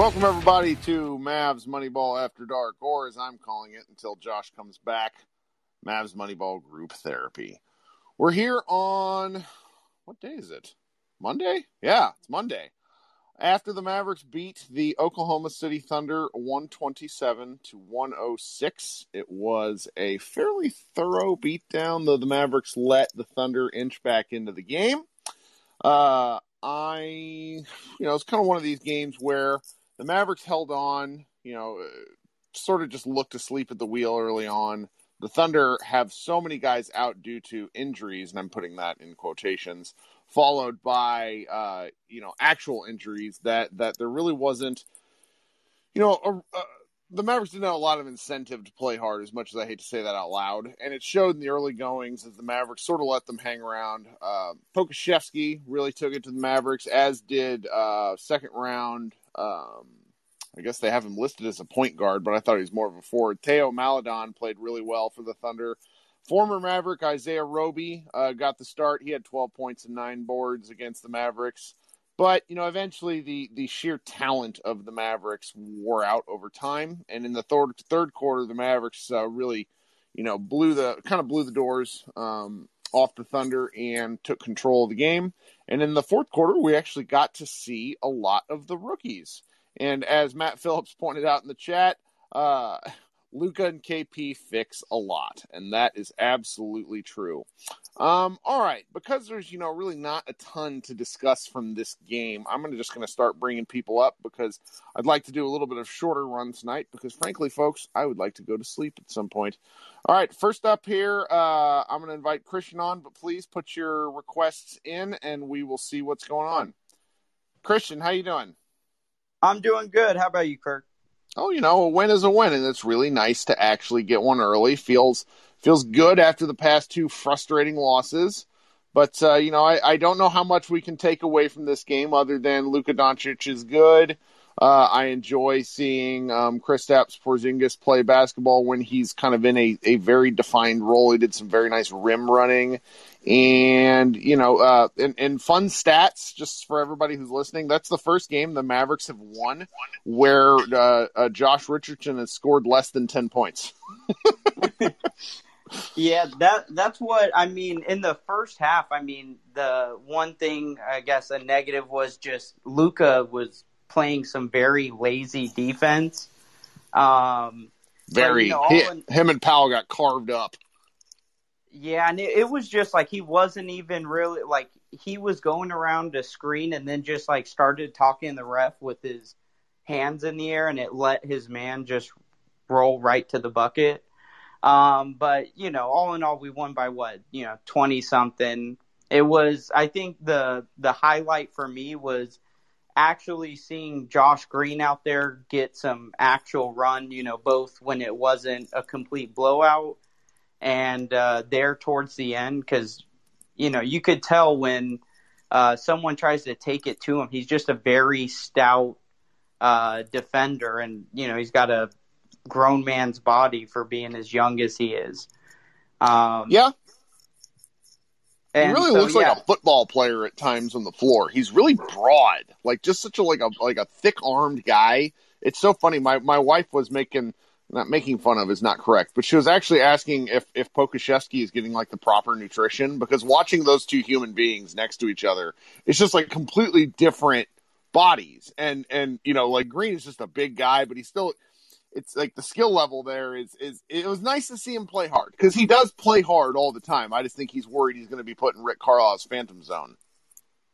Welcome, everybody, to Mavs Moneyball After Dark, or as I'm calling it until Josh comes back, Mavs Moneyball Group Therapy. We're here on what day is it? Monday? Yeah, it's Monday. After the Mavericks beat the Oklahoma City Thunder 127 to 106, it was a fairly thorough beatdown, though the Mavericks let the Thunder inch back into the game. Uh, I, you know, it's kind of one of these games where the Mavericks held on, you know, uh, sort of just looked asleep at the wheel early on. The Thunder have so many guys out due to injuries, and I'm putting that in quotations, followed by uh, you know actual injuries that that there really wasn't, you know, a, a, the Mavericks didn't have a lot of incentive to play hard. As much as I hate to say that out loud, and it showed in the early goings as the Mavericks sort of let them hang around. Uh, Pokusevski really took it to the Mavericks, as did uh, second round um, I guess they have him listed as a point guard, but I thought he was more of a forward. Theo Maledon played really well for the Thunder. Former Maverick Isaiah Roby uh, got the start. He had 12 points and nine boards against the Mavericks. But you know, eventually the the sheer talent of the Mavericks wore out over time, and in the third third quarter, the Mavericks uh, really, you know, blew the kind of blew the doors um, off the Thunder and took control of the game. And in the fourth quarter, we actually got to see a lot of the rookies. And as Matt Phillips pointed out in the chat, uh, Luka and KP fix a lot, and that is absolutely true. Um, all right, because there's you know really not a ton to discuss from this game, I'm gonna just gonna start bringing people up because I'd like to do a little bit of shorter run tonight. Because frankly, folks, I would like to go to sleep at some point. All right, first up here, uh, I'm gonna invite Christian on, but please put your requests in, and we will see what's going on. Christian, how you doing? I'm doing good. How about you, Kirk? Oh, you know, a win is a win, and it's really nice to actually get one early. feels feels good after the past two frustrating losses. But uh, you know, I, I don't know how much we can take away from this game other than Luka Doncic is good. Uh, I enjoy seeing um, Kristaps Porzingis play basketball when he's kind of in a, a very defined role. He did some very nice rim running, and you know, uh, and, and fun stats just for everybody who's listening. That's the first game the Mavericks have won where uh, uh Josh Richardson has scored less than ten points. yeah, that that's what I mean. In the first half, I mean, the one thing I guess a negative was just Luka was playing some very lazy defense. Um, very. But, you know, in, him and Powell got carved up. Yeah, and it, it, was just like he wasn't even really like he was going around the screen and then just like started talking to the ref with his hands in the air and it let his man just roll right to the bucket. Um, but you know, all in all, we won by what you know, twenty something. It was, I think the the highlight for me was actually seeing Josh Green out there get some actual run, you know, both when it wasn't a complete blowout and uh, there towards the end, because, you know, you could tell when uh, someone tries to take it to him, he's just a very stout uh, defender, and, you know, he's got a grown man's body for being as young as he is. Um, yeah, and he really so, looks yeah. like a football player at times on the floor. He's really broad, like just such a like a like a thick armed guy. It's so funny. My my wife was making not making fun of is not correct, but she was actually asking if if Pokusevski is getting like the proper nutrition because watching those two human beings next to each other, it's just like completely different bodies. And and you know, like Green is just a big guy, but he's still it's like the skill level there is is it was nice to see him play hard because he does play hard all the time. I just think he's worried he's going to be put in Rick Carlisle's phantom zone.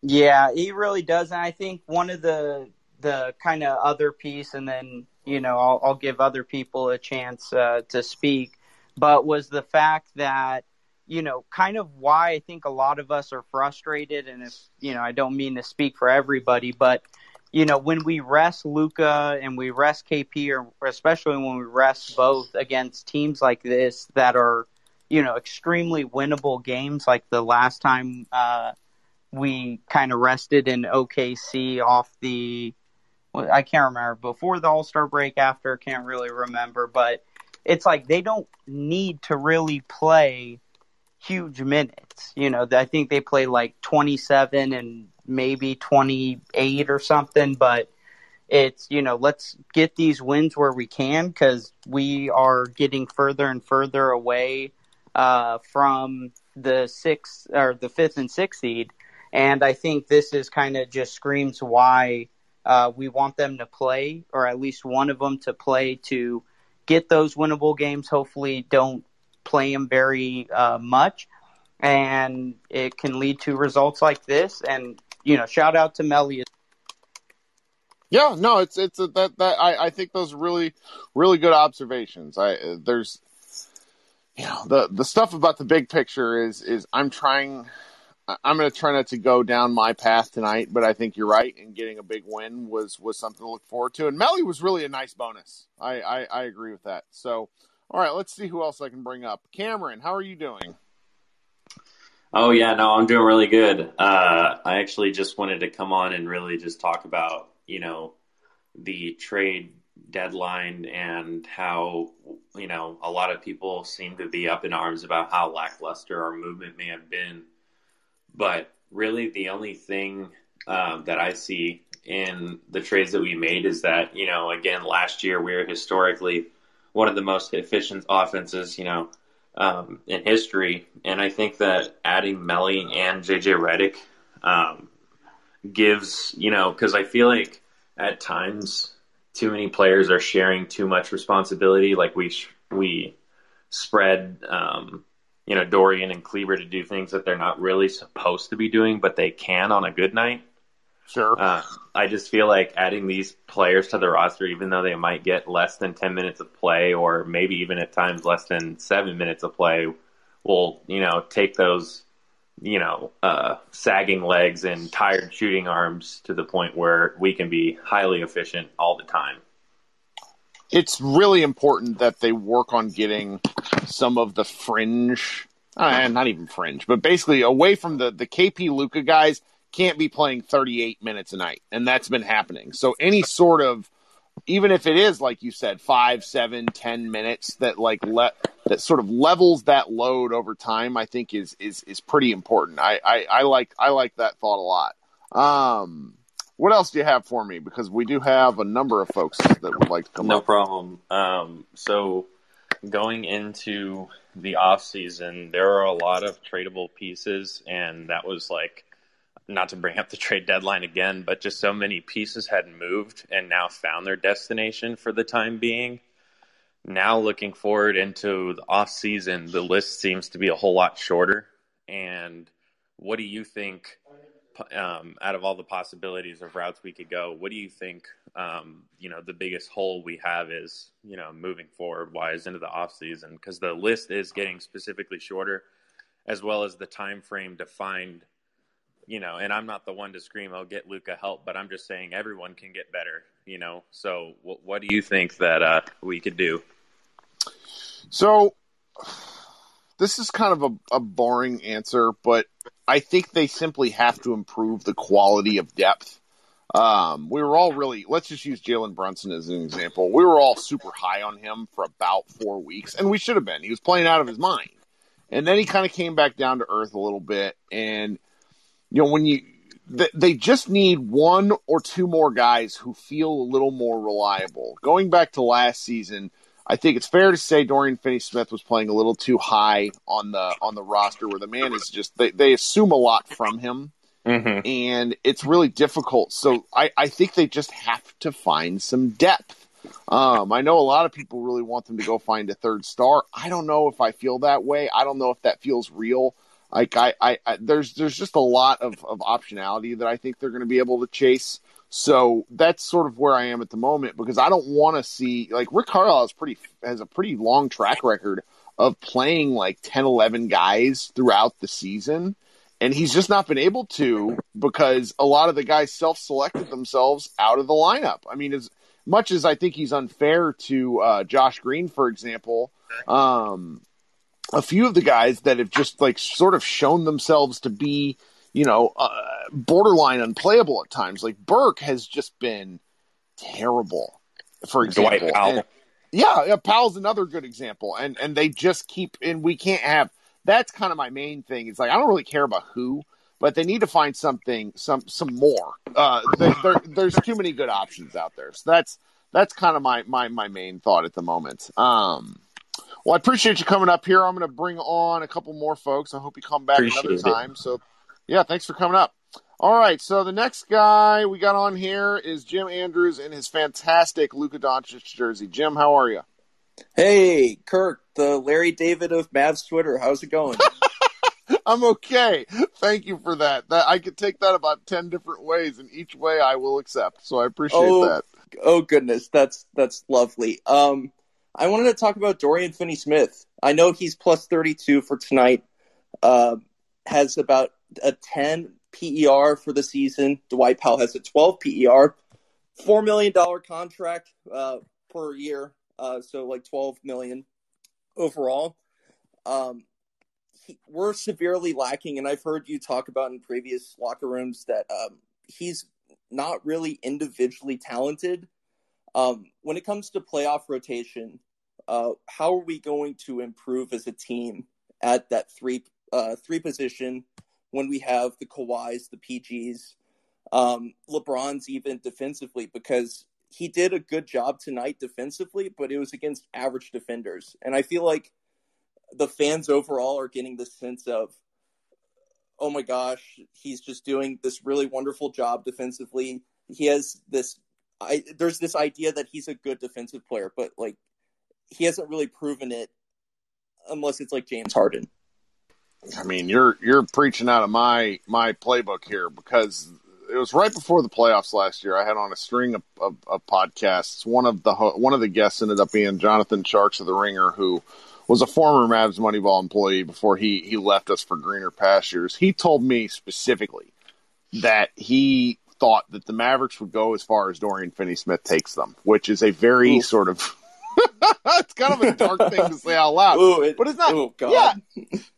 Yeah, he really does, and I think one of the the kind of other piece, and then you know I'll, I'll give other people a chance uh, to speak, but was the fact that you know kind of why I think a lot of us are frustrated, and if you know I don't mean to speak for everybody, but you know, when we rest Luka and we rest KP, or especially when we rest both against teams like this that are, you know, extremely winnable games, like the last time uh, we kind of rested in OKC off the, well, I can't remember before the All Star break, after can't really remember, but it's like they don't need to really play huge minutes. You know, I think they play like 27 and maybe 28 or something, but it's you know let's get these wins where we can because we are getting further and further away uh, from the sixth or the fifth and sixth seed, and I think this is kind of just screams why uh, we want them to play, or at least one of them to play to get those winnable games. Hopefully, don't play them very uh, much, and it can lead to results like this. And you know, shout out to Melli yeah, no, it's it's a, that that I I think those are really really good observations. I there's you know the the stuff about the big picture is is I'm trying I'm going to try not to go down my path tonight, but I think you're right. And getting a big win was was something to look forward to. And Melli was really a nice bonus. I, I I agree with that. So, all right, let's see who else I can bring up. Cameron, how are you doing? Oh yeah, no, I'm doing really good. Uh, I actually just wanted to come on and really just talk about you know, the trade deadline and how, you know, a lot of people seem to be up in arms about how lackluster our movement may have been. But really, the only thing uh, that I see in the trades that we made is that, you know, again, last year we were historically one of the most efficient offenses, you know, um, in history. And I think that adding Melli and JJ Redick um, gives, you know, because I feel like at times too many players are sharing too much responsibility. Like we sh- we spread, um, you know, Dorian and Kleber to do things that they're not really supposed to be doing, but they can on a good night. Sure. Uh, I just feel like adding these players to the roster, even though they might get less than 10 minutes of play or maybe even at times less than seven minutes of play, will, you know, take those you know, uh, sagging legs and tired shooting arms to the point where we can be highly efficient all the time. It's really important that they work on getting some of the fringe, uh, not even fringe, but basically away from the, the KP Luka guys can't be playing 38 minutes a night. And that's been happening. So any sort of even if it is like you said, five, seven, ten minutes that like let that sort of levels that load over time, I think is is is pretty important. I, I, I like I like that thought a lot. Um, what else do you have for me? Because we do have a number of folks that would like to come. No up. problem. Um, so going into the off season, there are a lot of tradable pieces, and that was like not to bring up the trade deadline again, but just so many pieces had moved and now found their destination for the time being. Now looking forward into the off season, the list seems to be a whole lot shorter. And what do you think, um, out of all the possibilities of routes we could go, what do you think, um, you know, the biggest hole we have is, you know, moving forward wise into the off season? Because the list is getting specifically shorter, as well as the time frame to find you know, and I'm not the one to scream, "Oh, get Luka help," but I'm just saying everyone can get better, you know. So, what, what do you think that uh, we could do? So, this is kind of a, a boring answer, but I think they simply have to improve the quality of depth. Um, we were all really, let's just use Jalen Brunson as an example. We were all super high on him for about four weeks, and we should have been. He was playing out of his mind. And then he kind of came back down to earth a little bit. And you know, when you they just need one or two more guys who feel a little more reliable. Going back to last season, I think it's fair to say Dorian Finney-Smith was playing a little too high on the on the roster, where the man is just they, they assume a lot from him, mm-hmm. and it's really difficult. So I, I think they just have to find some depth. Um, I know a lot of people really want them to go find a third star. I don't know if I feel that way. I don't know if that feels real. Like I, I, I there's there's just a lot of, of optionality that I think they're going to be able to chase. So that's sort of where I am at the moment because I don't want to see like Rick Carlisle has pretty has a pretty long track record of playing like 10, 11 guys throughout the season. And he's just not been able to because a lot of the guys self selected themselves out of the lineup. I mean, as much as I think he's unfair to uh, Josh Green, for example, um, a few of the guys that have just like sort of shown themselves to be, you know, uh, borderline unplayable at times. Like Burke has just been terrible, for example. Dwight Powell. And, yeah, yeah, Powell's another good example, and and they just keep and we can't have. That's kind of my main thing. It's like I don't really care about who, but they need to find something, some some more. Uh, they, there's too many good options out there. So that's that's kind of my my my main thought at the moment. Um, well, I appreciate you coming up here. I'm going to bring on a couple more folks. I hope you come back Appreciate another it. time. So, yeah, thanks for coming up. All right, so the next guy we got on here is Jim Andrews in his fantastic Luka Doncic jersey. Jim, how are you? Hey, Kirk, the Larry David of Mavs Twitter. How's it going? I'm okay. Thank you for that. That I could take that about ten different ways, and each way I will accept. So I appreciate Oh. that. oh goodness, that's that's lovely. Um, I wanted to talk about Dorian Finney-Smith. I know he's plus 32 for tonight. Uh, has about a 10 PER for the season. Dwight Powell has a 12 PER. Four million dollar contract uh, per year, uh, so like 12 million overall. Um, he, we're severely lacking, and I've heard you talk about in previous locker rooms that um, he's not really individually talented. Um, when it comes to playoff rotation, uh, how are we going to improve as a team at that three uh, three position when we have the Kawhis, the PGs, um, LeBron's even defensively? Because he did a good job tonight defensively, but it was against average defenders, and I feel like the fans overall are getting the sense of oh my gosh, he's just doing this really wonderful job defensively. He has this I there's this idea that he's a good defensive player, but like he hasn't really proven it unless it's like James Harden. I mean, you're you're preaching out of my my playbook here because it was right before the playoffs last year. I had on a string of, of, of podcasts. One of the one of the guests ended up being Jonathan Tjarks of the Ringer, who was a former Mavs Moneyball employee before he he left us for greener pastures. He told me specifically that he thought that the Mavericks would go as far as Dorian Finney-Smith takes them, which is a very Ooh. sort of it's kind of a dark thing to say out loud. Ooh, it- But it's not- Oh god. yeah.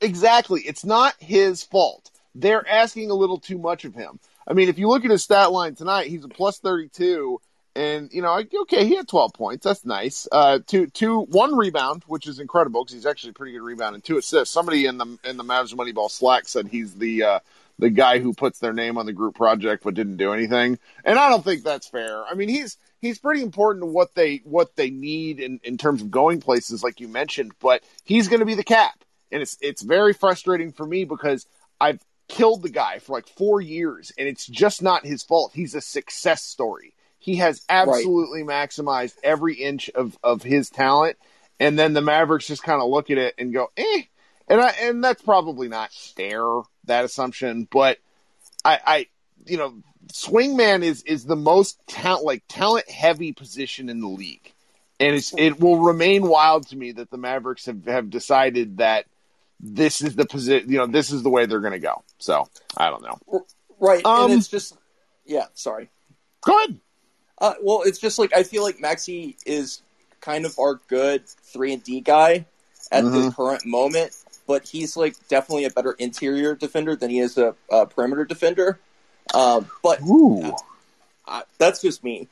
Exactly. It's not his fault. They're asking a little too much of him. I mean, if you look at his stat line tonight, he's a plus 32 and you know, okay, he had 12 points. That's nice. Uh two two one rebound, which is incredible because he's actually a pretty good rebound and two assists. Somebody in the in the Mavs Moneyball Slack said he's the uh the guy who puts their name on the group project but didn't do anything. And I don't think that's fair. I mean, he's he's pretty important to what they what they need in in terms of going places like you mentioned, but he's going to be the cap and it's it's very frustrating for me because I've killed the guy for like four years, and it's just not his fault. He's a success story. He has absolutely maximized every inch of of his talent, and then the Mavericks just kind of look at it and go, eh. And I and that's probably not fair that assumption, but I, I you know, swingman is is the most talent like talent heavy position in the league and it's, it will remain wild to me that the Mavericks have, have decided that this is the position, you know, this is the way they're going to go. So I don't know. Right. Um, and it's just yeah, sorry. Go ahead. Uh, well, it's just like I feel like Maxi is kind of our good three and D guy at the Mhm. current moment, but he's like definitely a better interior defender than he is a, a perimeter defender. Um, but uh, that's just me.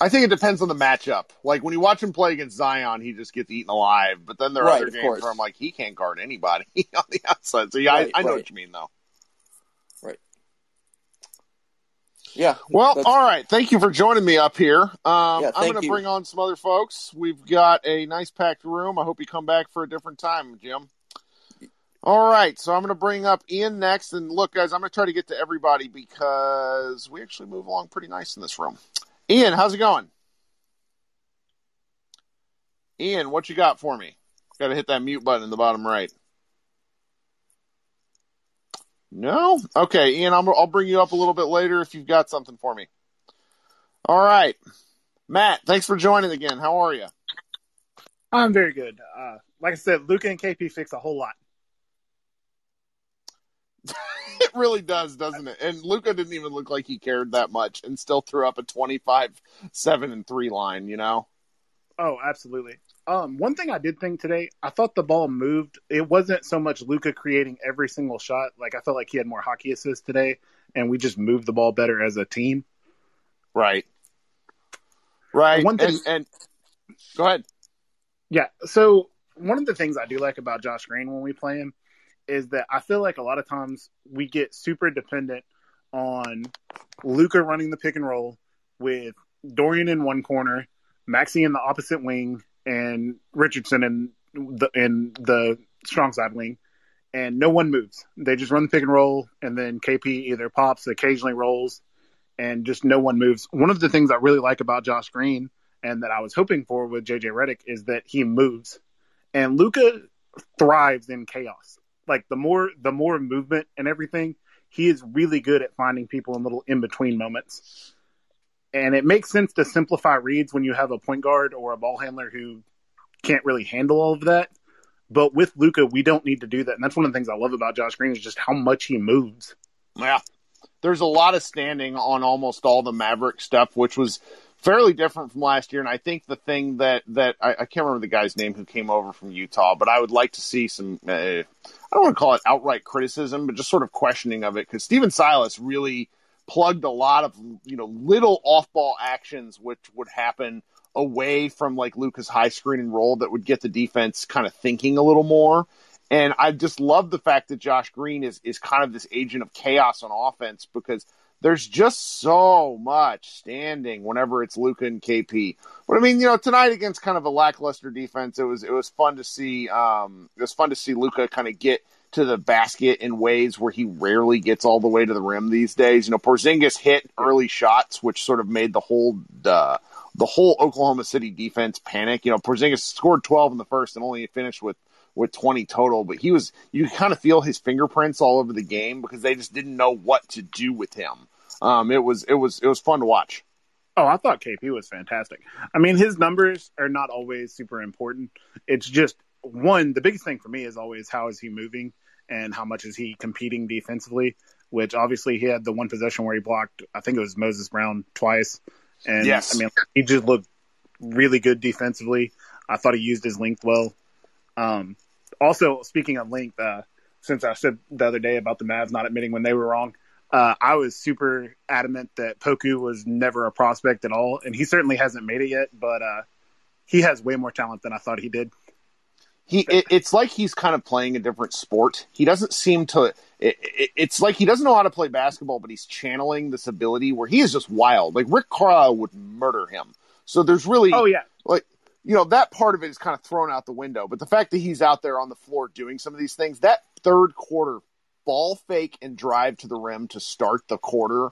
I think it depends on the matchup. Like when you watch him play against Zion, he just gets eaten alive. But then there are Right, other games course. where I'm like, he can't guard anybody on the outside. So yeah, Right, I, I know what you mean though. Right. Yeah. Well, that's- all right. Thank you for joining me up here. Um, I'm going to bring on some other folks. We've got a nice packed room. I hope you come back for a different time, Jim. All right. So I'm going to bring up Ian next. And look, guys, I'm going to try to get to everybody because we actually move along pretty nice in this room. Ian, how's it going? Ian, what you got for me? Got to hit that mute button in the bottom right. No? Okay, Ian, I'm, I'll bring you up a little bit later if you've got something for me. All right. Matt, thanks for joining again. How are you? I'm very good. Uh, like I said, Luka and KP fix a whole lot. It really does, doesn't it? And Luka didn't even look like he cared that much and still threw up a 25 7 and 3 line, you know? Oh, absolutely. Um, one thing I did think today, I thought the ball moved. It wasn't so much Luka creating every single shot. Like I felt like he had more hockey assists today, and we just moved the ball better as a team. Right. Right. One thing- and, and go ahead. Yeah. So one of the things I do like about Josh Green when we play him is that I feel like a lot of times we get super dependent on Luka running the pick and roll with Dorian in one corner, Maxi in the opposite wing, and Richardson in the in the strong side wing, and no one moves. They just run the pick and roll, and then KP either pops, occasionally rolls, and just no one moves. One of the things I really like about Josh Green and that I was hoping for with JJ Redick is that he moves, and Luka thrives in chaos. Like the more the more movement and everything, he is really good at finding people in little in between moments. And it makes sense to simplify reads when you have a point guard or a ball handler who can't really handle all of that. But with Luka, we don't need to do that. And that's one of the things I love about Josh Green is just how much he moves. Yeah. There's a lot of standing on almost all the Maverick stuff, which was fairly different from last year. And I think the thing that, that I, I can't remember the guy's name who came over from Utah, but I would like to see some, uh, I don't want to call it outright criticism, but just sort of questioning of it because Stephen Silas really plugged a lot of, you know, little off ball actions which would happen away from like Luka's high screen and roll that would get the defense kind of thinking a little more. And I just love the fact that Josh Green is is kind of this agent of chaos on offense because there's just so much standing whenever it's Luka and KP. But I mean, you know, tonight against kind of a lackluster defense, it was it was fun to see. Um, it was fun to see Luka kind of get to the basket in ways where he rarely gets all the way to the rim these days. You know, Porzingis hit early shots, which sort of made the whole uh, the whole Oklahoma City defense panic. You know, Porzingis scored 12 in the first and only finished with with 20 total, but he was you kind of feel his fingerprints all over the game because they just didn't know what to do with him. Um, it was it was it was fun to watch. Oh, I thought KP was fantastic. I mean, his numbers are not always super important. It's just one. The biggest thing for me is always how is he moving and how much is he competing defensively. Which obviously he had the one possession where he blocked. I think it was Moses Brown twice. And yes. I mean, he just looked really good defensively. I thought he used his length well. Um, also, speaking of length, uh, since I said the other day about the Mavs not admitting when they were wrong, uh, I was super adamant that Poku was never a prospect at all, and he certainly hasn't made it yet. But uh, he has way more talent than I thought he did. He, it, it's like he's kind of playing a different sport. He doesn't seem to. It, it, it's like he doesn't know how to play basketball, but he's channeling this ability where he is just wild. Like Rick Carlisle would murder him. So there's really, oh yeah, like you know that part of it is kind of thrown out the window. But the fact that he's out there on the floor doing some of these things, that third quarter ball fake and drive to the rim to start the quarter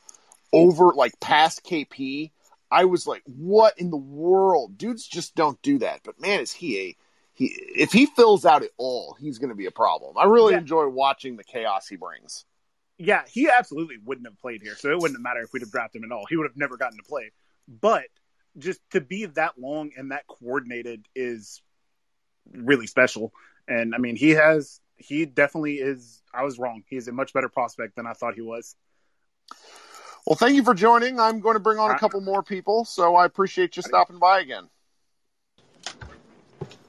over like past KP, I was like, what in the world? Dudes just don't do that. But man, is he a he if he fills out at all, he's going to be a problem. I really Yeah. enjoy watching the chaos he brings. yeah, he absolutely wouldn't have played here, so it wouldn't have mattered if we'd have drafted him at all. He would have never gotten to play. But just to be that long and that coordinated is really special. And I mean, he has he definitely is. I was wrong. He's a much better prospect than I thought he was. Well, thank you for joining. I'm going to bring on a couple more people, so I appreciate you stopping by again.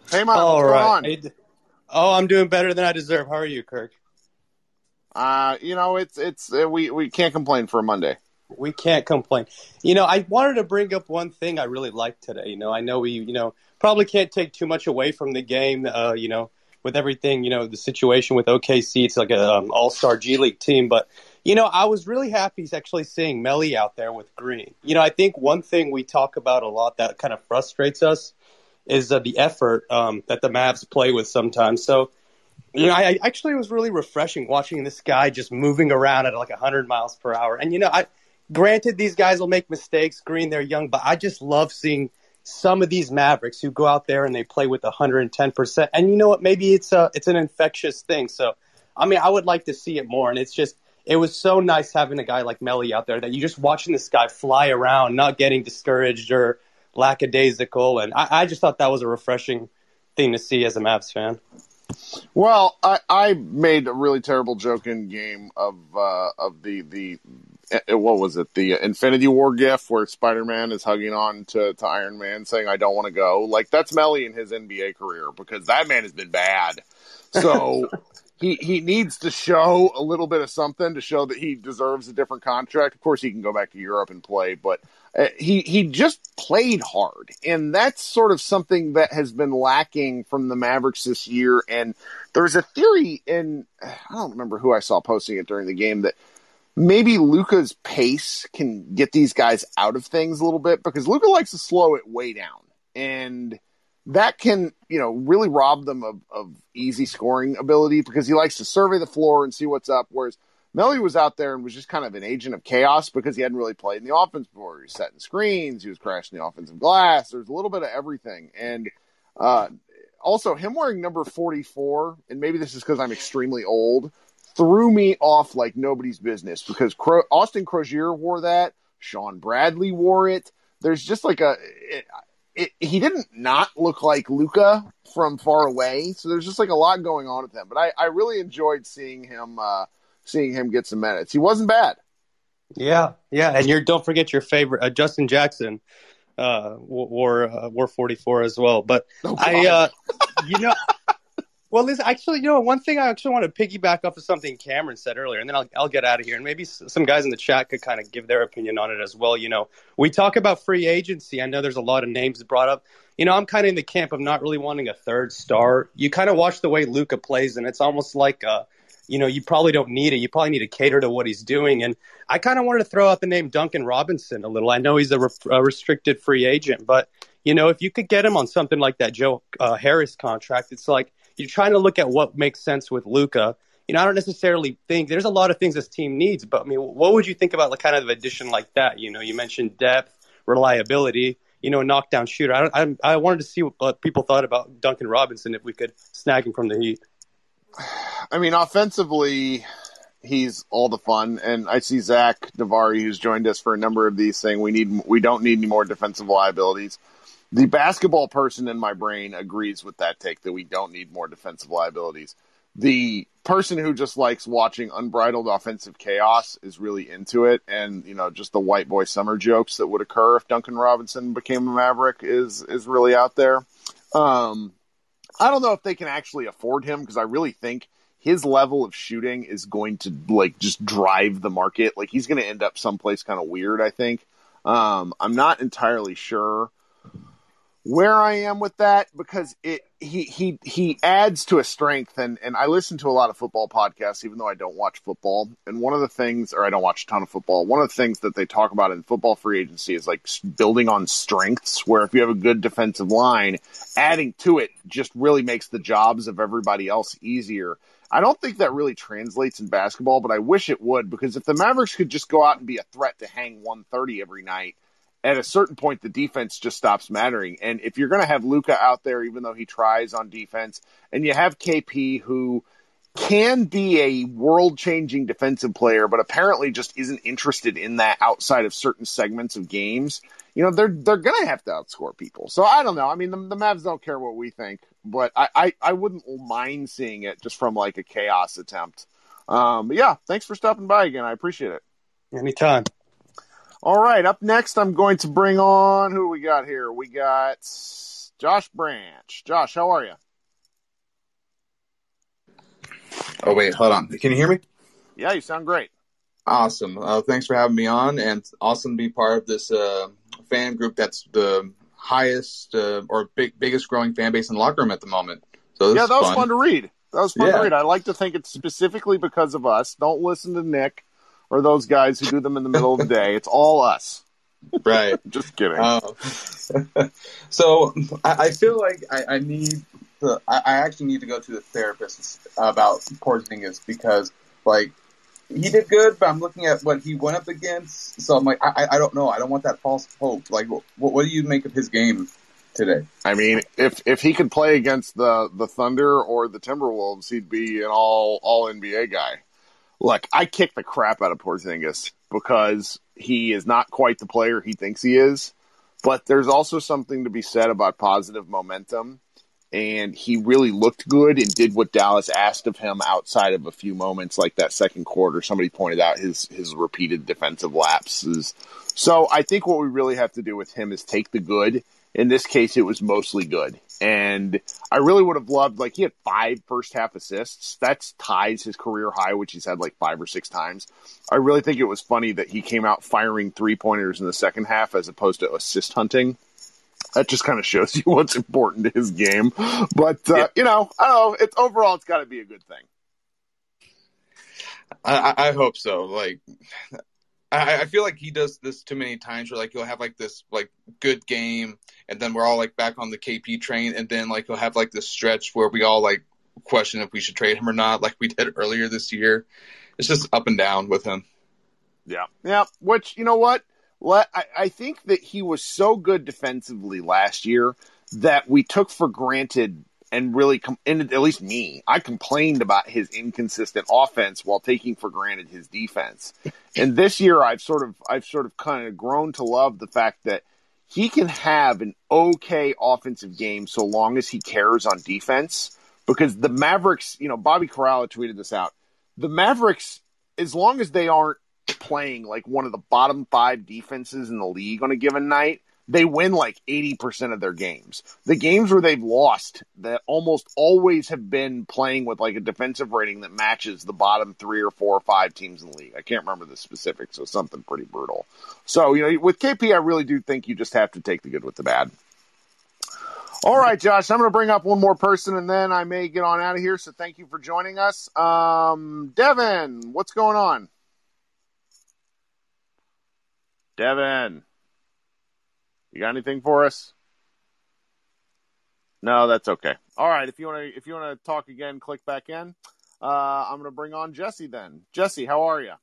Hey, man, All what's on? Hey, Oh, I'm doing better than I deserve. How are you, Kirk? Uh, you know, it's it's uh, we we can't complain for a Monday. We can't complain. You know, I wanted to bring up one thing I really liked today. You know, I know we, you know, probably can't take too much away from the game. Uh, you know, with everything, you know, the situation with OKC, it's like an um, all-star G League team. But you know, I was really happy actually seeing Melli out there with Green. You know, I think one thing we talk about a lot that kind of frustrates us is uh, the effort um, that the Mavs play with sometimes. So, you know, I, I actually was really refreshing watching this guy just moving around at like 100 miles per hour. And you know, I granted these guys will make mistakes, Green, they're young, but I just love seeing some of these Mavericks who go out there and they play with 110%. And you know what? Maybe it's a it's an infectious thing. So, I mean, I would like to see it more. And it's just it was so nice having a guy like Melli out there that you're just watching this guy fly around, not getting discouraged or lackadaisical. And I, I just thought that was a refreshing thing to see as a Mavs fan. Well, I, I made a really terrible joke in game of uh, of the the Uh, uh, what was it the uh, Infinity War gif where Spider Man is hugging on to, to Iron Man saying I don't want to go like that's Melli in his NBA career because that man has been bad. So he he needs to show a little bit of something to show that he deserves a different contract. Of course, he can go back to Europe and play, but uh, he he just played hard, and that's sort of something that has been lacking from the Mavericks this year. And there's a theory, in I don't remember who I saw posting it during the game that maybe Luka's pace can get these guys out of things a little bit because Luka likes to slow it way down, and that can, you know, really rob them of, of easy scoring ability because he likes to survey the floor and see what's up. Whereas Melli was out there and was just kind of an agent of chaos because he hadn't really played in the offense before. He was setting screens, he was crashing the offensive glass. There's a little bit of everything. And uh, also, him wearing number 44, and maybe this is because I'm extremely old, threw me off like nobody's business because Cro- Austin Croshere wore that. Shawn Bradley wore it. There's just like a. It, it, he didn't not look like Luka from far away. So there's just like a lot going on with him. But I, I really enjoyed seeing him uh, seeing him get some minutes. He wasn't bad. Yeah, yeah, and you don't forget your favorite uh, Justin Jackson uh, wore uh, wore 44 as well. But oh, I, uh, you know, well, listen, actually, you know, one thing I actually want to piggyback off of something Cameron said earlier, and then I'll, I'll get out of here. And maybe some guys in the chat could kind of give their opinion on it as well. You know, we talk about free agency. I know there's a lot of names brought up. You know, I'm kind of in the camp of not really wanting a third star. You kind of watch the way Luka plays, and it's almost like, uh, you know, you probably don't need it. You probably need to cater to what he's doing. And I kind of wanted to throw out the name Duncan Robinson a little. I know he's a, re- a restricted free agent, but, you know, if you could get him on something like that Joe uh, Harris contract, it's like, you're trying to look at what makes sense with Luka. You know, I don't necessarily think there's a lot of things this team needs, but I mean, what would you think about like kind of addition like that? You know, you mentioned depth, reliability, you know, a knockdown shooter. I, I, I wanted to see what people thought about Duncan Robinson if we could snag him from the Heat. I mean, offensively, he's all the fun. And I see Zach Davari, who's joined us for a number of these, saying we need we don't need any more defensive liabilities the basketball person in my brain agrees with that take that we don't need more defensive liabilities. The person who just likes watching unbridled offensive chaos is really into it, and you know, just the white boy summer jokes that would occur if Duncan Robinson became a Maverick is is really out there. Um, I don't know if they can actually afford him because I really think his level of shooting is going to like just drive the market. Like he's going to end up someplace kind of weird. I think. Um, I'm not entirely sure where I am with that because it he he he adds to a strength and and I listen to a lot of football podcasts even though I don't watch football and one of the things or I don't watch a ton of football one of the things that they talk about in football free agency is like building on strengths where if you have a good defensive line adding to it just really makes the jobs of everybody else easier. I don't think that really translates in basketball but I wish it would because if the Mavericks could just go out and be a threat to hang 130 every night at a certain point, the defense just stops mattering. And if you're going to have Luka out there, even though he tries on defense, and you have KP who can be a world changing defensive player, but apparently just isn't interested in that outside of certain segments of games, you know, they're, they're going to have to outscore people. So I don't know. I mean, the, the Mavs don't care what we think, but I, I, I wouldn't mind seeing it just from like a chaos attempt. Um, but yeah, thanks for stopping by again. I appreciate it. Anytime. All right, up next, I'm going to bring on who we got here. We got Josh Branch. Josh, how are you? Oh wait, hold on. Can you hear me? Yeah, you sound great. Awesome. Uh, thanks for having me on, and awesome to be part of this uh, fan group that's the highest uh, or big, biggest growing fan base in the locker room at the moment. So yeah, that was fun. fun to read. That was fun Yeah. to read. I like to think it's specifically because of us. Don't listen to Nick or those guys who do them in the middle of the day. It's all us. right. Just kidding. Uh, so I, I feel like I, I need to, I, I actually need to go to the therapist about Porzingis because like he did good, but I'm looking at what he went up against. So I'm like, I, I- I don't know. I don't want that false hope. Like, what, what do you make of his game today? I mean, if if he could play against the the Thunder or the Timberwolves, he'd be an all all NBA guy. Look, I kick the crap out of Porzingis because he is not quite the player he thinks he is. But there's also something to be said about positive momentum. And he really looked good and did what Dallas asked of him outside of a few moments like that second quarter. Somebody pointed out his his repeated defensive lapses. So I think what we really have to do with him is take the good. In this case, it was mostly good. And I really would have loved, like, he had five first half assists. That's ties his career high, which he's had like five or six times. I really think it was funny that he came out firing three pointers in the second half as opposed to assist hunting. That just kind of shows you what's important to his game. But, uh, yeah. you know, I don't know. It's overall, it's got to be a good thing. I, I hope so. Like, I, I feel like he does this too many times where like he'll have like this like good game and then we're all like back on the KP train and then like he'll have like this stretch where we all like question if we should trade him or not like we did earlier this year. It's just up and down with him. Yeah. Yeah. Which you know what? Let I, I think that he was so good defensively last year that we took for granted and really, com- and at least me, I complained about his inconsistent offense while taking for granted his defense. And this year, I've sort of, I've sort of kind of grown to love the fact that he can have an okay offensive game so long as he cares on defense. Because the Mavericks, you know, Bobby Karalla tweeted this out. The Mavericks, as long as they aren't playing like one of the bottom five defenses in the league on a given night, they win like 80% of their games. The games where they've lost that almost always have been playing with like a defensive rating that matches the bottom three or four or five teams in the league. I can't remember the specifics, so something pretty brutal. So, you know, with KP, I really do think you just have to take the good with the bad. All right, Josh, I'm going to bring up one more person and then I may get on out of here. So thank you for joining us. Um, Devin, what's going on? Devin. You got anything for us? No, that's okay. All right, if you want to if you want to talk again, click back in. Uh, I'm going to bring on Jesse then. Jesse, how are you?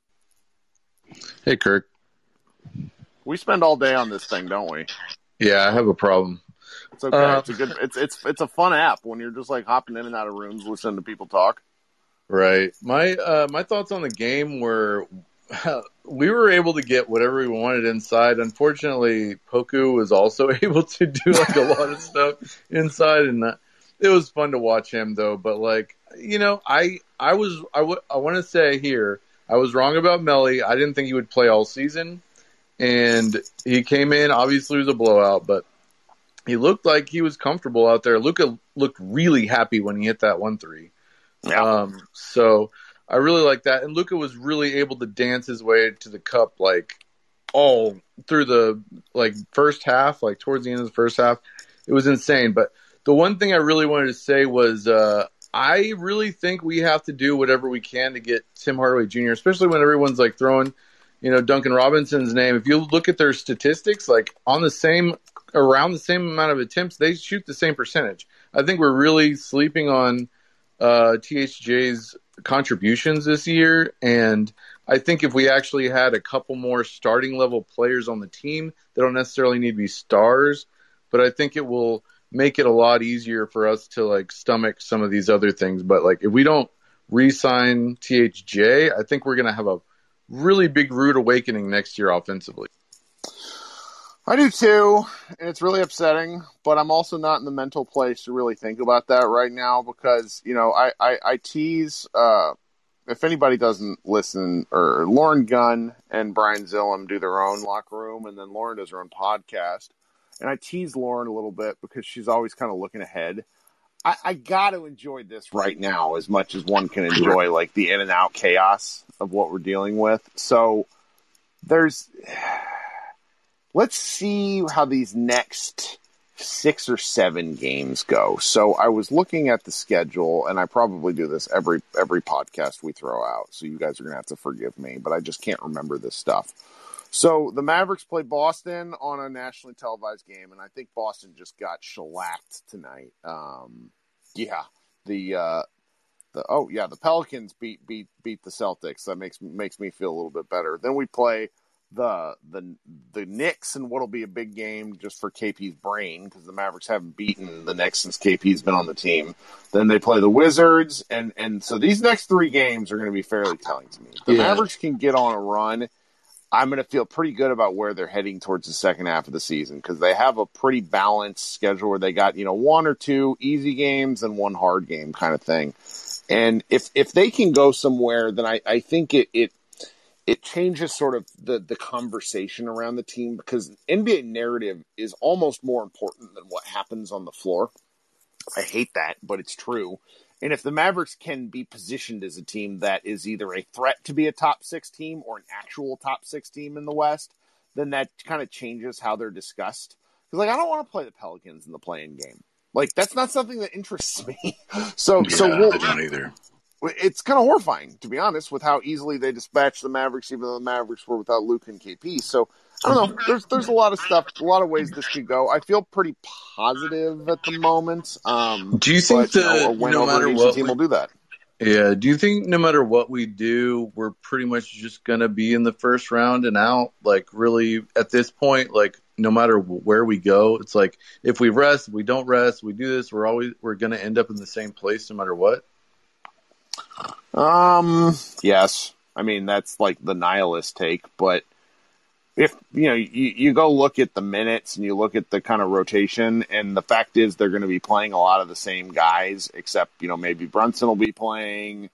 Hey, Kirk. We spend all day on this thing, don't we? Yeah, I have a problem. It's okay. Uh, it's a good. It's it's it's a fun app when you're just like hopping in and out of rooms, listening to people talk. Right. My uh, my thoughts on the game were we were able to get whatever we wanted inside. Unfortunately, Poku was also able to do like a lot of stuff inside, and that, it was fun to watch him though. But like you know, I I was I, w- I want to say here I was wrong about Melli. I didn't think he would play all season, and he came in. Obviously, it was a blowout, but he looked like he was comfortable out there. Luka looked really happy when he hit that one three. Yeah. Um, so I really like that. And Luka was really able to dance his way to the cup like all through the like first half, like towards the end of the first half. It was insane. But the one thing I really wanted to say was uh, I really think we have to do whatever we can to get Tim Hardaway Jr., especially when everyone's like throwing, you know, Duncan Robinson's name. If you look at their statistics, like on the same around the same amount of attempts, they shoot the same percentage. I think we're really sleeping on uh, THJ's contributions this year. And I think if we actually had a couple more starting level players on the team, they don't necessarily need to be stars, but I think it will make it a lot easier for us to like stomach some of these other things. But like if we don't re-sign THJ, I think we're going to have a really big rude awakening next year offensively. I do too, and it's really upsetting. But I'm also not in the mental place to really think about that right now because you know I I, I tease. Uh, if anybody doesn't listen, or Lauren Gunn and Brian Zillum do their own locker room, and then Lauren does her own podcast. And I tease Lauren a little bit because she's always kind of looking ahead. I, I got to enjoy this right now as much as one can enjoy like the in and out chaos of what we're dealing with. So there's let's see how these next six or seven games go. So I was looking at the schedule, and I probably do this every every podcast we throw out. So you guys are gonna have to forgive me, but I just can't remember this stuff. So the Mavericks play Boston on a nationally televised game, and I think Boston just got shellacked tonight. Um, yeah, the uh, the oh yeah, the Pelicans beat beat beat the Celtics. That makes makes me feel a little bit better. Then we play the the the Knicks and what'll be a big game just for KP's brain because the Mavericks haven't beaten the Knicks since KP's been on the team. Then they play the Wizards and and so these next three games are going to be fairly telling to me. If the yeah. Mavericks can get on a run. I'm going to feel pretty good about where they're heading towards the second half of the season because they have a pretty balanced schedule where they got you know one or two easy games and one hard game kind of thing. And if if they can go somewhere, then I, I think it, it it changes sort of the the conversation around the team because NBA narrative is almost more important than what happens on the floor. I hate that, but it's true. And if the Mavericks can be positioned as a team that is either a threat to be a top six team or an actual top six team in the West, then that kind of changes how they're discussed. Because like I don't want to play the Pelicans in the play-in game. Like that's not something that interests me. So Yeah, so we'll, I don't either. It's kind of horrifying to be honest with how easily they dispatched the Mavericks, even though the Mavericks were without Luke and KP. So I don't know. There's there's a lot of stuff, a lot of ways this could go. I feel pretty positive at the moment. Um, Do you think but, you know, that no matter what team we- will do that? Yeah. Do you think no matter what we do, we're pretty much just gonna be in the first round and out? Like really, at this point, like no matter where we go, it's like if we rest, we don't rest, we do this, we're always we're gonna end up in the same place no matter what. Um, yes. I mean, that's like the nihilist take, but if, you know, you, you go look at the minutes and you look at the kind of rotation, and the fact is they're going to be playing a lot of the same guys, except, you know, maybe Brunson will be playing.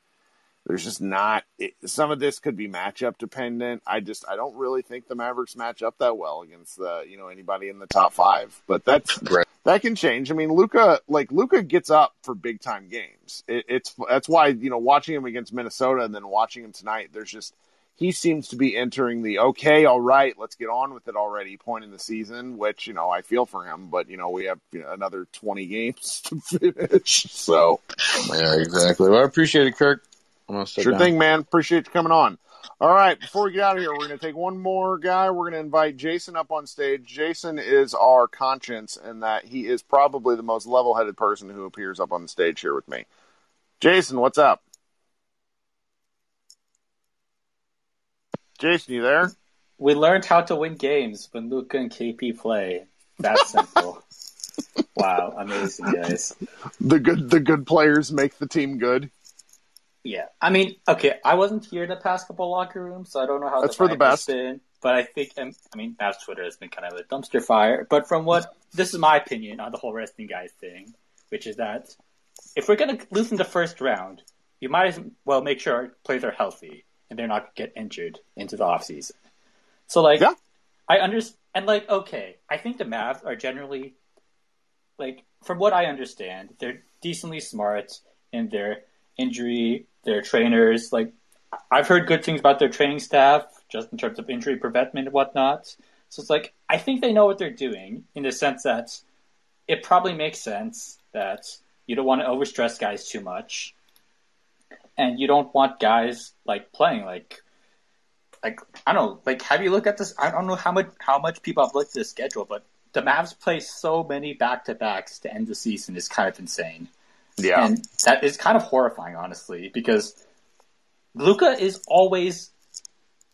There's just not, it, some of this could be matchup dependent. I just, I don't really think the Mavericks match up that well against the, you know, anybody in the top five, but that's, Right. That can change. I mean, Luka, like Luka gets up for big time games. It, it's that's why you know watching him against Minnesota and then watching him tonight. There's just he seems to be entering the okay, all right, let's get on with it already point in the season. Which you know I feel for him, but you know we have you know, another 20 games to finish. So Yeah, exactly. Well, I appreciate it, Kirk. Sure down. thing, man. Appreciate you coming on. All right, before we get out of here, we're going to take one more guy. We're going to invite Jason up on stage. Jason is our conscience and that he is probably the most level headed person who appears up on the stage here with me. Jason, what's up? Jason, you there? We learned how to win games when Luka and KP play. That's simple. wow, amazing, guys. The good the good players make the team good. Yeah, I mean, okay, I wasn't here in the past couple locker rooms, so I don't know how That's the for the best. Been, but I think, um, I mean, Mavs Twitter has been kind of a dumpster fire. But from what this is my opinion on the whole resting guys thing, which is that if we're gonna lose in the first round, you might as well make sure players are healthy and they're not get injured into the off season. So like, Yeah. I understand, and like, okay, I think the Mavs are generally like, from what I understand, they're decently smart in their injury, their trainers. Like, I've heard good things about their training staff, just in terms of injury preventment and whatnot. So it's like, I think they know what they're doing in the sense that it probably makes sense that you don't want to overstress guys too much. And you don't want guys like playing like like I don't know, like have you looked at this? I don't know how much how much people have looked at the schedule, but the Mavs play so many back to backs to end the season is kind of insane. Yeah. And that is kind of horrifying, honestly, because Luka is always.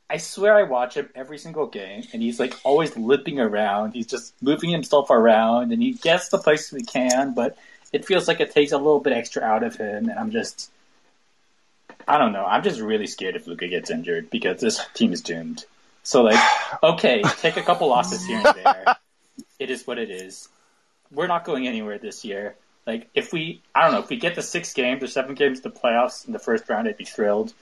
I swear I watch him every single game, and he's like always limping around. He's just moving himself around, and he gets the places he can, but it feels like it takes a little bit extra out of him, and I'm just. I don't know. I'm just really scared if Luka gets injured because this team is doomed. So, like, okay, take a couple losses here and there. It is what it is. We're not going anywhere this year. Like, if we, I don't know, if we get the six games or seven games to the playoffs in the first round, I'd be thrilled.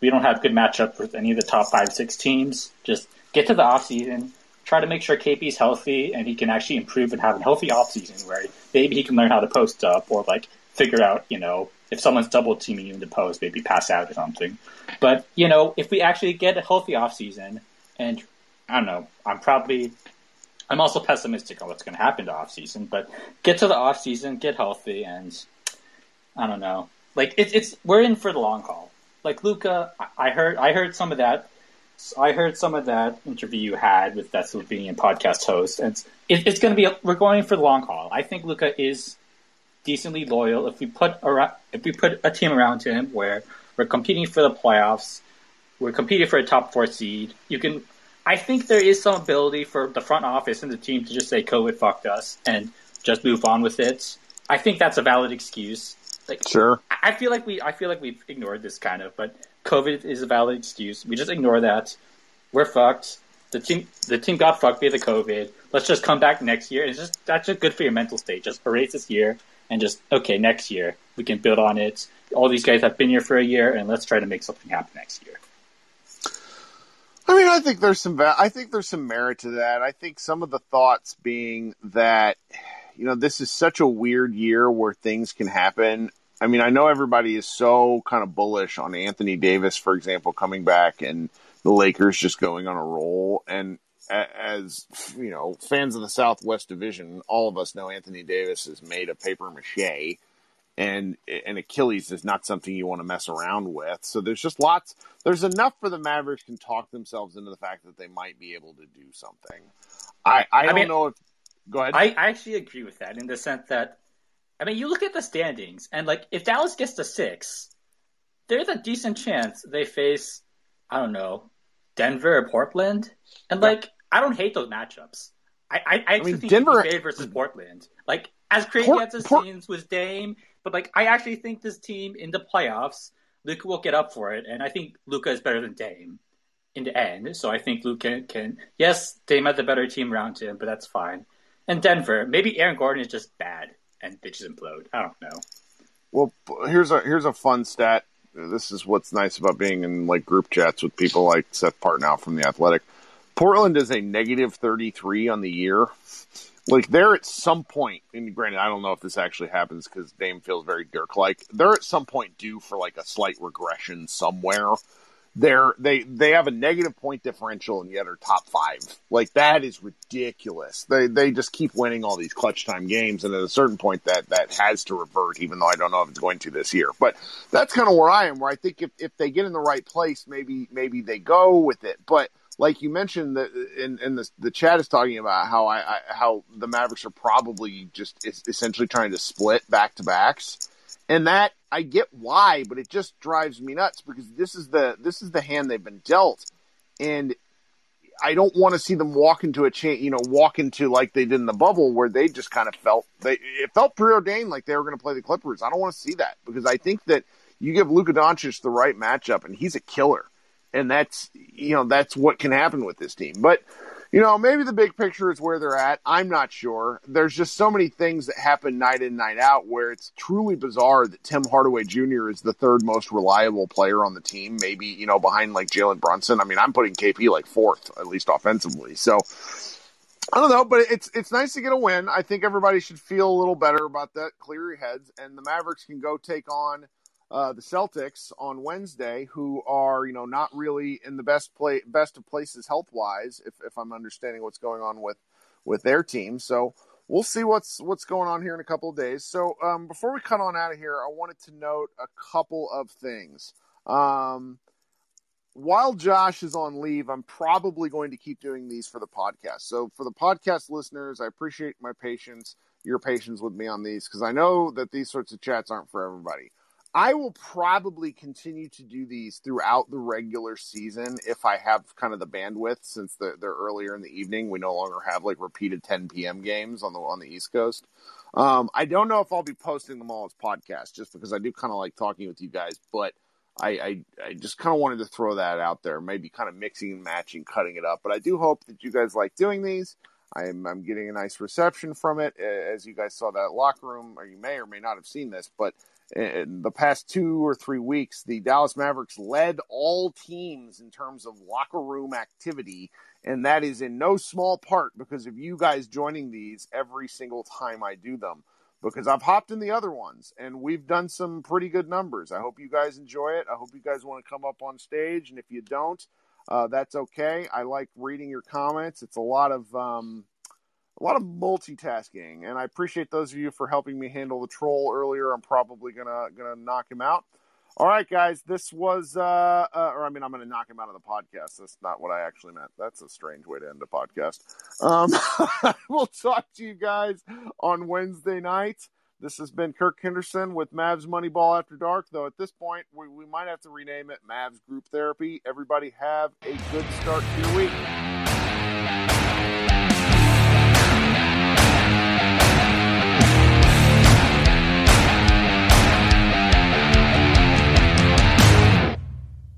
We don't have good matchup with any of the top five, six teams. Just get to the offseason, try to make sure KP's healthy and he can actually improve and have a healthy offseason where maybe he can learn how to post up or, like, figure out, you know, if someone's double teaming you in the post, maybe pass out or something. But, you know, if we actually get a healthy offseason, and I don't know, I'm probably I'm also pessimistic on what's going to happen to off season, but get to the off season, get healthy, and I don't know. Like it's it's we're in for the long haul. Like Luka, I heard I heard some of that. I heard some of that interview you had with that Slovenian podcast host, and it's, it, it's going to be we're going for the long haul. I think Luka is decently loyal. If we put around, if we put a team around him where we're competing for the playoffs, we're competing for a top four seed. You can I think there is some ability for the front office and the team to just say COVID fucked us and just move on with it. I think that's a valid excuse. Like Sure. I feel like we I feel like we've ignored this kind of, but COVID is a valid excuse. We just ignore that. We're fucked. The team the team got fucked via the COVID. Let's just come back next year. It's just that's just good for your mental state. Just erase this year and just okay, next year we can build on it. All these guys have been here for a year and let's try to make something happen next year. I mean, I think there's some I think there's some merit to that. I think some of the thoughts being that you know, this is such a weird year where things can happen. I mean, I know everybody is so kind of bullish on Anthony Davis, for example, coming back and the Lakers just going on a roll. And as you know, fans of the Southwest Division, all of us know Anthony Davis is made of paper mache, and and Achilles is not something you want to mess around with. So there's just lots. There's enough for the Mavericks can talk themselves into the fact that they might be able to do something. I I, don't mean, know if. Go ahead. I, I actually agree with that in the sense that, I mean, you look at the standings, and like if Dallas gets to six, there's a decent chance they face, I don't know, Denver or Portland, and like I don't hate those matchups. I I, I actually mean, think Denver- versus Portland, like as crazy Port- as it Port- seems with Dame, but like I actually think this team in the playoffs, Luka will get up for it, and I think Luka is better than Dame in the end. So I think Luka can. Yes, Dame had the better team around him, but that's fine. And Denver, maybe Aaron Gordon is just bad and just implode. I don't know. Well, here's a here's a fun stat. This is what's nice about being in like group chats with people like Seth Partnow from the Athletic. Portland is a negative 33 on the year. Like they're at some point, and granted, I don't know if this actually happens because Dame feels very Dirk like. They're at some point due for like a slight regression somewhere. They're they they have a negative point differential and yet are top five. Like that is ridiculous. They they just keep winning all these clutch time games, and at a certain point that that has to revert. Even though I don't know if it's going to this year, but that's kind of where I am. Where I think if if they get in the right place, maybe maybe they go with it. But like you mentioned, that in, in the the chat is talking about how I, I how the Mavericks are probably just essentially trying to split back to backs, and that I get why, but it just drives me nuts because this is the this is the hand they've been dealt, and I don't want to see them walk into a chain, you know, walk into like they did in the bubble where they just kind of felt they it felt preordained like they were going to play the Clippers. I don't want to see that because I think that you give Luka Doncic the right matchup and he's a killer, and that's you know that's what can happen with this team. But you know maybe the big picture is where they're at. I'm not sure. There's just so many things that happen night in night out where it's truly bizarre that Tim Hardaway Jr. is the third most reliable player on the team. Maybe you know behind like Jalen Brunson. I mean I'm putting KP like fourth at least offensively. So. I don't know, but it's it's nice to get a win. I think everybody should feel a little better about that. Clear your heads, and the Mavericks can go take on uh, the Celtics on Wednesday, who are you know not really in the best play best of places health wise, if if I'm understanding what's going on with with their team. So we'll see what's what's going on here in a couple of days. So um, before we cut on out of here, I wanted to note a couple of things. Um, while Josh is on leave, I'm probably going to keep doing these for the podcast. So for the podcast listeners, I appreciate my patience, your patience with me on these, because I know that these sorts of chats aren't for everybody. I will probably continue to do these throughout the regular season if I have kind of the bandwidth since they're, they're earlier in the evening. We no longer have like repeated 10 p.m. games on the on the East Coast. Um, I don't know if I'll be posting them all as podcasts just because I do kind of like talking with you guys, but I, I, I just kind of wanted to throw that out there, maybe kind of mixing and matching, cutting it up. But I do hope that you guys like doing these. I'm, I'm getting a nice reception from it. As you guys saw that locker room, or you may or may not have seen this, but in the past two or three weeks, the Dallas Mavericks led all teams in terms of locker room activity. And that is in no small part because of you guys joining these every single time I do them. Because I've hopped in the other ones and we've done some pretty good numbers. I hope you guys enjoy it. I hope you guys want to come up on stage. And if you don't, uh, that's okay. I like reading your comments. It's a lot of um, a lot of multitasking, and I appreciate those of you for helping me handle the troll earlier. I'm probably gonna gonna knock him out. All right, guys, this was, uh, uh or I mean, I'm gonna knock him out of the podcast. That's not what I actually meant. That's a strange way to end a podcast. Um, we'll talk to you guys on Wednesday night. This has been Kirk Henderson with Mavs Moneyball After Dark, though at this point, we, we might have to rename it Mavs Group Therapy. Everybody have a good start to your week.